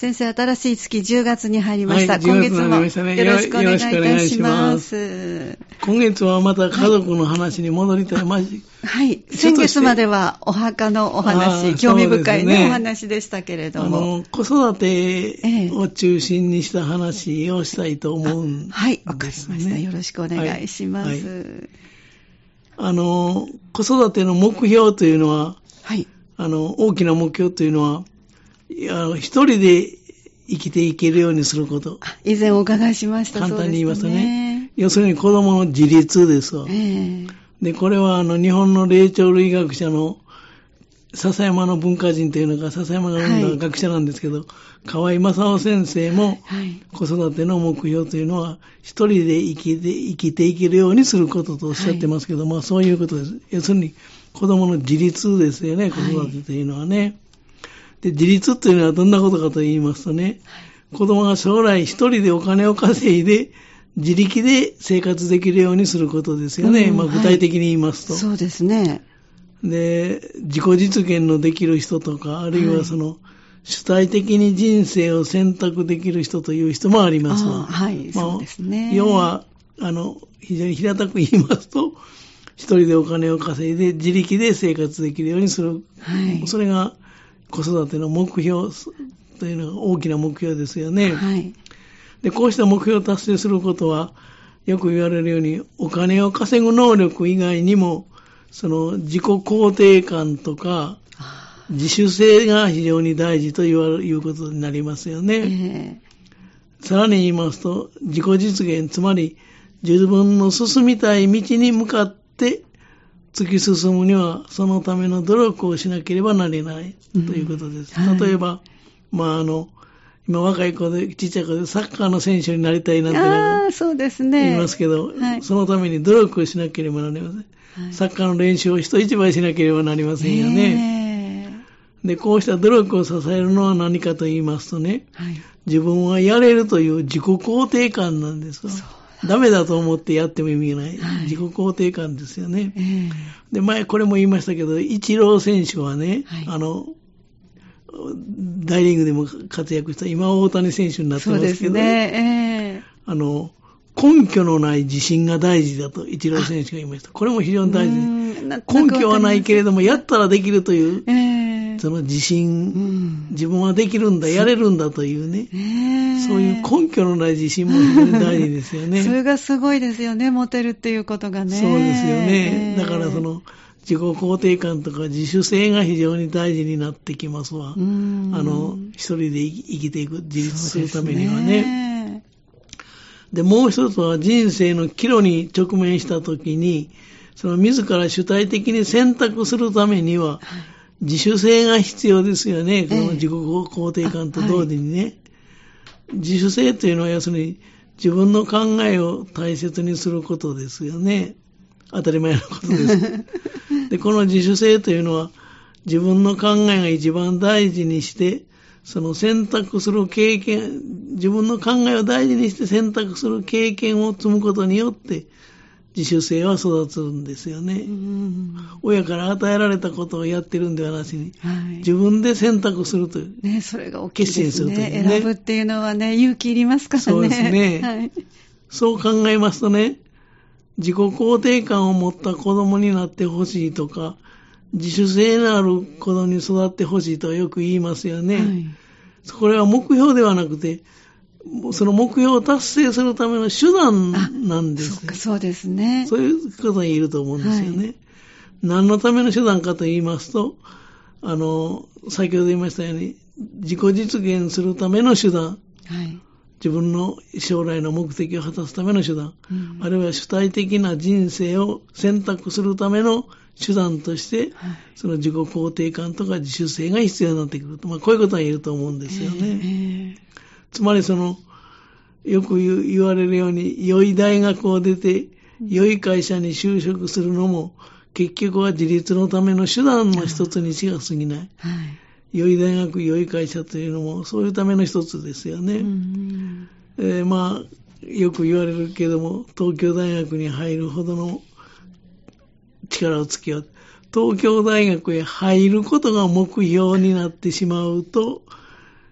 先生、新しい月10月に入りました。はい今月も10月になりましたねよろしくお願いいたしま。ます今月はまた家族の話に戻りたい。マジはい。先月まではお墓のおあ話、ー興味深いねお話でしたけれあども。の、子育てを中心にした話をしたいと思うんです、ね。はい、わかりました。よろしくお願いします。はいはいあの、子育ての目標というのは、はい。あの、大きな目標というのは、一人で生きていけるようにすること。あ以前お伺いしました。簡単に言いますとね。で要するに子供の自立ですわ。えで、これはあの、日本の霊長類学者の笹山の文化人というのが笹山が生んだ学者なんですけど、河合正夫先生も。子育ての目標というのは一人で生きて生きていけるようにすることとおっしゃってますけど、まあそういうことです。要するに子供の自立ですよね、子はい育てというのはね。で、自立というのはどんなことかと言いますとね、子供が将来一人でお金を稼いで自力で生活できるようにすることですよね。うんまあ具体的に言いますと。そうですね。で、自己実現のできる人とか、あるいはその、主体的に人生を選択できる人という人もありますわ。はいまあそうですね要は、あの、非常に平たく言いますと、一人でお金を稼いで自力で生活できるようにする。はい。それが子育ての目標というのが大きな目標ですよね。はい。で、こうした目標を達成することは、よく言われるように、お金を稼ぐ能力以外にも、その自己肯定感とか、あ自主性が非常に大事と言われいうことになりますよーね。えさらに言いますと、自己実現、つまり自分の進みたい道に向かって突き進むには、そのための努力をしなければなれないということです。うんはい例えば、まああの、今若い子で、ちっちゃい子でサッカーの選手になりたいなんてああ、そうですね。言いますけど、はいそのために努力をしなければなりません。はいサッカーの練習を人一倍しなければなりませんよね。ねで、こうした努力を支えるのは何かと言いますとね。自分はやれるという自己肯定感なんですよ。ダメだと思ってやっても意味がない。はい自己肯定感ですよね。ええで、前これも言いましたけど、イチロー選手はね、はいあの、大リーグでも活躍した、今大谷選手になってますけど、ね。ええあの、根拠のない自信が大事だと、イチロー選手が言いました。これも非常に大事根拠はないけれども、やったらできるという、ええその自う信、ん。自分はできるんだ、やれるんだというね、ええそういう根拠のない自信も非常に大事ですよね。それがすごいですよね、モテるっていうことがね。そうですよね。ええだからそ、の、自己肯定感とか自主性が非常に大事になってきますわ。うんあの、一人で生きていく、自立するためにはね。ね。で、もう一つは人生の岐路に直面したときに、その自ら主体的に選択するためには、自主性が必要ですよね。この自己肯定感と同時にね。自主性というのは要するに自分の考えを大切にすることですよね。当たり前のことです。で、この自主性というのは自分の考えが一番大事にして、その選択する経験、自分の考えを大事にして選択する経験を積むことによって、自主性は育つんですよね。うん親から与えられたことをやってるんではなしに、はい。自分で選択するという。ね、それが大きいですね。決心するというね選ぶっていうのはね、勇気いりますからね。そうですねはい。そう考えますとね、自己肯定感を持った子供になってほしいとか、自主性のある子供に育ってほしいとよく言いますよね。はいこれは目標ではなくて、その目標を達成するための手段なんですよそっか、そうですね。そういうことが言えると思うんですよね。は何のための手段かと言いますと、あの、先ほど言いましたように、自己実現するための手段、はい。自分の将来の目的を果たすための手段、うんあるいは主体的な人生を選択するための手段として、はいその自己肯定感とか自主性が必要になってくると、まあ、こういうことが言えると思うんですよね。えつまりその、よく言われるように、良い大学を出て、良い会社に就職するのも、結局は自立のための手段の一つにしか過ぎない。はい。良い大学、良い会社というのも、そういうための一つですよね。うんえーまあ、よく言われるけども、東京大学に入るほどの力をつけよう。東京大学へ入ることが目標になってしまうと、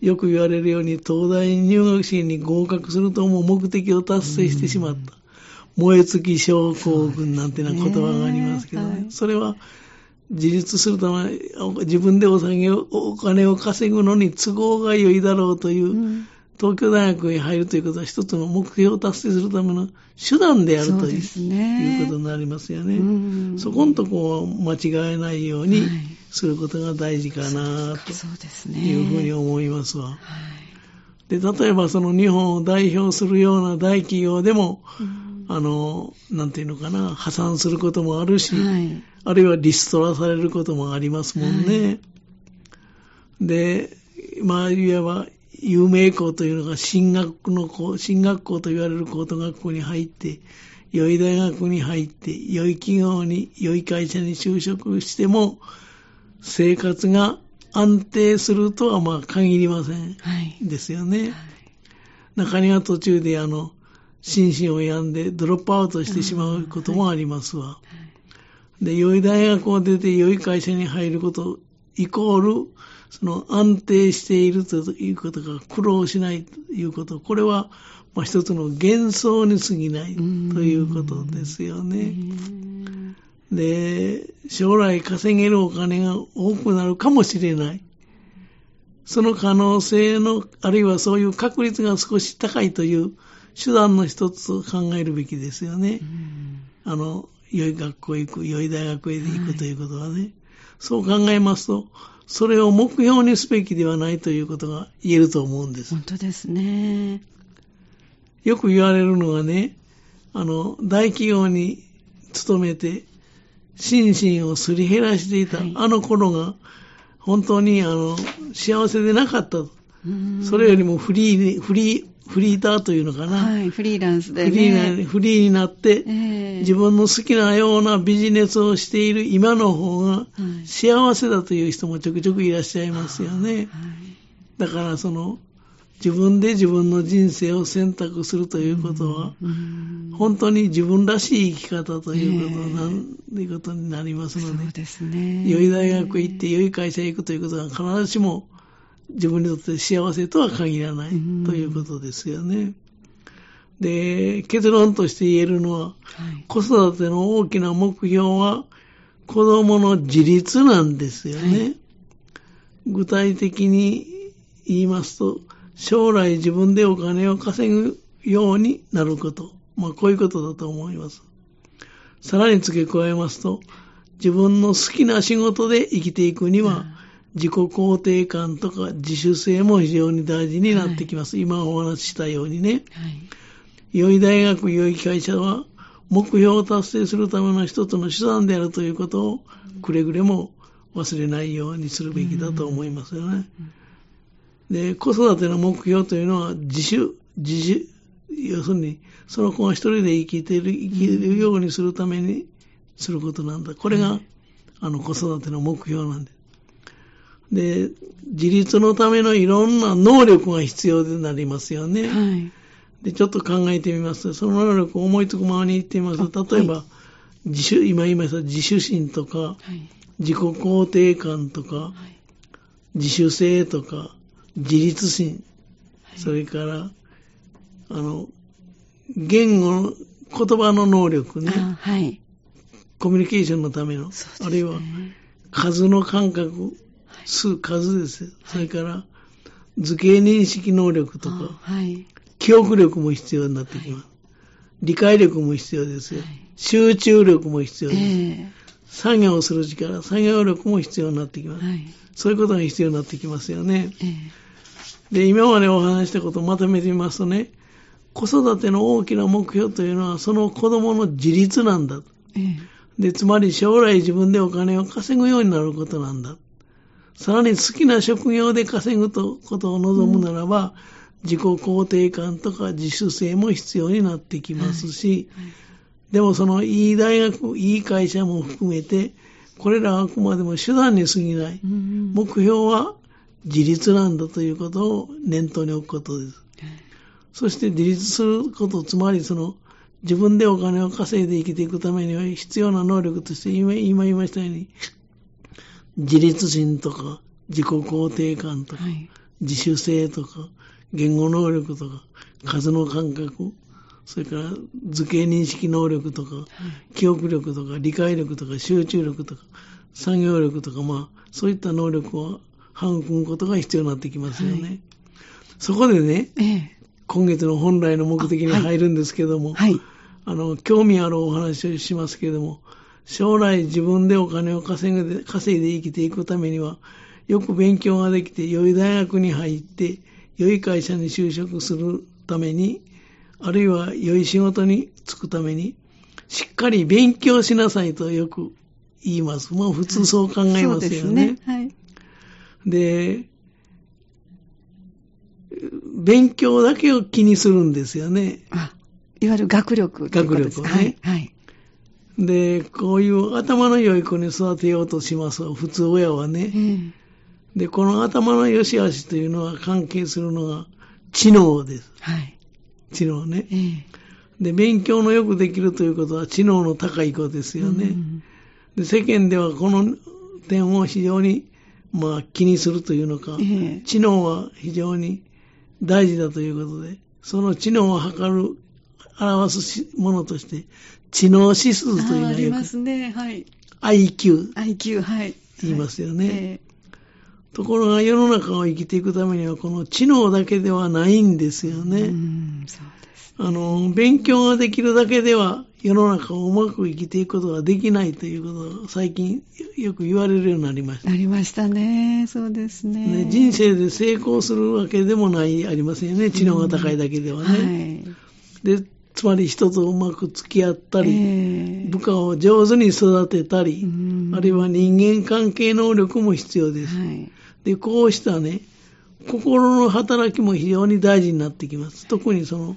よく言われるように、東大入学試験に合格するともう目的を達成してしまった。燃え尽き症候群なんてな言葉がありますけどね。はい。それは、自立するため、自分でお金を稼ぐのに都合が良いだろうという、うん。東京大学に入るということは一つの目標を達成するための手段であるというね。いうことになりますよね。うん。そこのとこを間違えないようにはいすることが大事かなと。いうふうに思いますわ。はい。で、例えばその日本を代表するような大企業でも、うんあの、なんていうのかな、破産することもあるし、はい。あるいはリストラされることもありますもんね。で、まあ、いわば、有名校というのが進学の校、進学校と言われる高等学校に入って、良い大学に入って、良い企業に、良い会社に就職しても、生活が安定するとはまあ限りません。はい。ですよね。中には途中であの、心身を病んでドロップアウトしてしまうこともありますわ。で、良い大学を出て良い会社に入ること、イコール、その安定しているということが苦労しないということ、これは、まあ一つの幻想に過ぎないということですよね。で、将来稼げるお金が多くなるかもしれない。その可能性の、あるいはそういう確率が少し高いという手段の一つと考えるべきですよね。あの、良い学校へ行く、良い大学へ行くということはね。そう考えますと、それを目標にすべきではないということが言えると思うんです。本当ですね。よく言われるのはね、あの、大企業に勤めて、心身をすり減らしていた、はい。あの頃が、本当にあの、幸せでなかったそれよりもフリーに、フリー、フリーターというのかな。はい、フリーランスでフリーフリーになって、ええ。自分の好きなようなビジネスをしている今の方がはい。幸せだという人もちょくちょくいらっしゃいますよね。はい。だからその自分で自分の人生を選択するということは、うん本当に自分らしい生き方ということなん、ということになりますのでそう、ですね。良い大学へ行って良い会社へ行くということは必ずしも自分にとって幸せとは限らないうんということですよね。で、結論として言えるのは、はい。子育ての大きな目標は子供の自立なんですよね。はい具体的に言いますと、将来自分でお金を稼ぐようになること。まあこういうことだと思います。さらに付け加えますと、自分の好きな仕事で生きていくには、自己肯定感とか自主性も非常に大事になってきます。今お話ししたようにね。はい。良い大学、良い会社は、目標を達成するための一つの手段であるということを、くれぐれも忘れないようにするべきだと思いますよね。で、子育ての目標というのは、自主、自主、要するに、その子が一人で生きてる、生きるようにするためにすることなんだ。これが、あの、子育ての目標なんです。で、自立のためのいろんな能力が必要になりますよね。はい。で、ちょっと考えてみますと、その能力を思いつくままに言ってみますと、あ例えば、自主、今言いました自主心とか、はい。自己肯定感とか、はい。自主性とか、自立心、それから、あの、言語の、言葉の能力ね、あはい。コミュニケーションのための、ねあるいは数の感覚、数、数ですよ。それから、図形認識能力とか、あはい。記憶力も必要になってきます。理解力も必要ですよ。はい集中力も必要です。え作業をする力、作業力も必要になってきます。えはい。そういうことが必要になってきますよね。ええで、今までお話したことをまとめてみますとね、子育ての大きな目標というのは、その子供の自立なんだ。ええで、つまり将来自分でお金を稼ぐようになることなんだ。さらに好きな職業で稼ぐとことを望むならば、自己肯定感とか自主性も必要になってきますし、はいでもそのいい大学、いい会社も含めて、これらはあくまでも手段に過ぎない。うん目標は自立なんだということを念頭に置くことです。そして自立すること、つまりその自分でお金を稼いで生きていくためには必要な能力として今今言いましたように、自立心とか自己肯定感とかはい。自主性とか、言語能力とか、数の感覚、それから図形認識能力とか、記憶力とか、理解力とか、集中力とか、作業力とか、まあ、そういった能力を育むことが必要になってきますよね。はいそこでね、ええ。今月の本来の目的に入るんですけども、はい。あの、興味あるお話をしますけれども、将来自分でお金を稼ぐで稼いで生きていくためには、よく勉強ができて、良い大学に入って、良い会社に就職するために、あるいは良い仕事に就くために、しっかり勉強しなさいとよく言います。まあ普通そう考えますよね。ね。はい。で、勉強だけを気にするんですよね。あ、いわゆる学力。学力をねはい。はい。で、こういう頭の良い子に育てようとします普通親はえね。え。で、この頭の良し悪しというのは関係するのが知能です。はい。知能ね。ええ。で、勉強のよくできるということは知能の高い子ですよね。うんで、世間ではこの点を非常に、まあ、気にするというのか、ええ知能は非常に大事だということで、その知能を測る、表すしものとして、知能指数というのあありますね。はい。IQ IQ、はい。言いますよねえところが世の中を生きていくためには、この知能だけではないんですよえね。うん、そう。あの、勉強ができるだけでは世の中をうまく生きていくことができないということを最近よく言われるようになりました。なりましたね。そうですね。ね、人生で成功するわけでもない、ありませんよね。知能が高いだけではね。で、つまり人とうまく付き合ったはい。り、ええ部下を上手に育てたり、うんあるいは人間関係能力も必要です。はい。で、こうしたね、心の働きも非常に大事になってきます。特にその、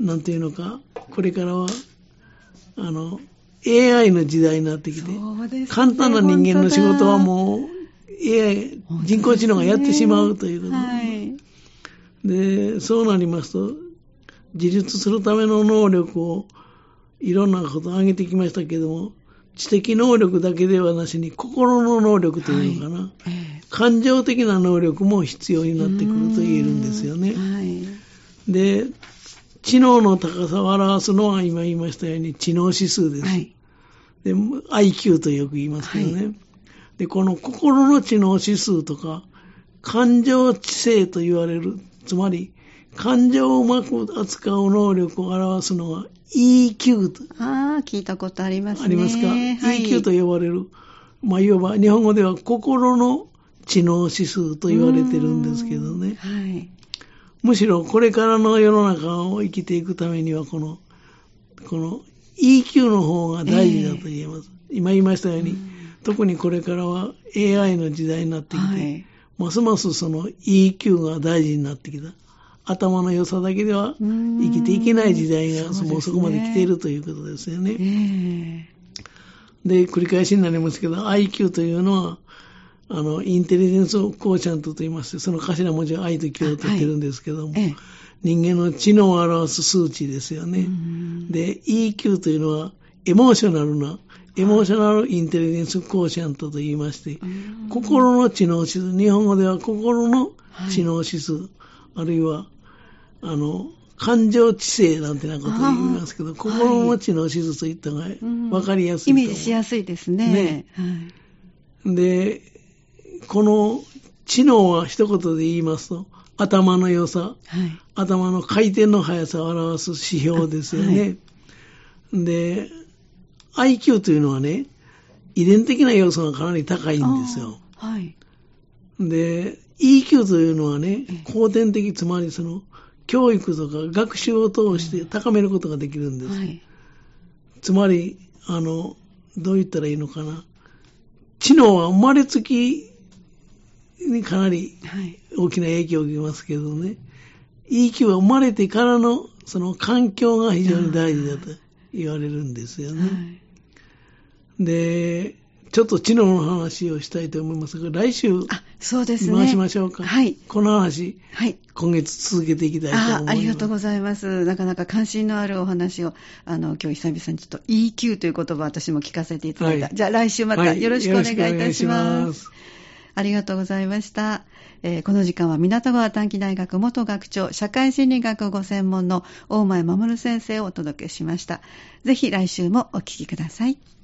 なんていうのか、これからは、あの、AI の時代になってきて、ね簡単な人間の仕事はもう、AI、人工知能がやってしまうということ。はい。で、そうなりますと、自立するための能力をいろんなことを挙げてきましたけども、知的能力だけではなしに心の能力というのかな、ええ感情的な能力も必要になってくると言えるんですよね。はい。で、知能の高さを表すのは今言いましたように知能指数です。はい。で IQ とよく言いますけどね。はで、この心の知能指数とか、感情知性と言われる、つまり、感情をうまく扱う能力を表すのは EQ とああ、聞いたことありますね。ありますか、はい、?EQ と呼ばれる、まあ、いわば日本語では心の知能指数と言われてるんですけどね。はい。むしろこれからの世の中を生きていくためには、この、この EQ の方が大事だと言えます。今言いましたように、特にこれからは AI の時代になってきて、はい。ますますその EQ が大事になってきた。頭の良さだけではうん生きていけない時代がもうそこまで来ているということですよえね。えで、繰り返しになりますけど、IQ というのは、あの、インテリジェンスコーチャントと言いまして、その頭文字は I と Q を取ってるんですけども、ええ人間の知能を表す数値ですよね。うんで、EQ というのは、エモーショナルな、エモーショナルインテリジェンスコーシャントと言いまして、うん心の知能指数、日本語では心の知能指数、あるいは、あの、感情知性なんてなことを言いますけど、心の知能指数といったのがうん分かりやすいとイ思う。メージしやすいですね。ねはい。で、この知能は一言で言いますと、頭の良さ、はい。頭の回転の速さを表す指標ですよね。で、IQ というのはね、遺伝的な要素がかなり高いんですよ。はい。で、EQ というのはね、後天的、つまりその、教育とか学習を通して高めることができるんです。はい。つまり、あの、どう言ったらいいのかな。知能は生まれつきにかなりはい。大きな影響を受けますけどね。EQ は生まれてからのその環境が非常に大事だと言われるんですよはね。い。で、ちょっと知能の話をしたいと思いますが、来週あ、そうですね。回しましょうか。はい。この話、はい。今月続けていきたいと思います。あありがとうございます。なかなか関心のあるお話を、あの、今日久々にちょっと EQ という言葉を私も聞かせていただいた。はいじゃあ来週またはいよろしくお願いいたしま。ますすありがとうございました。えーこの時間は港川短期大学元学長、社会心理学ご専門の大前守先生をお届けしました。ぜひ来週もお聞きください。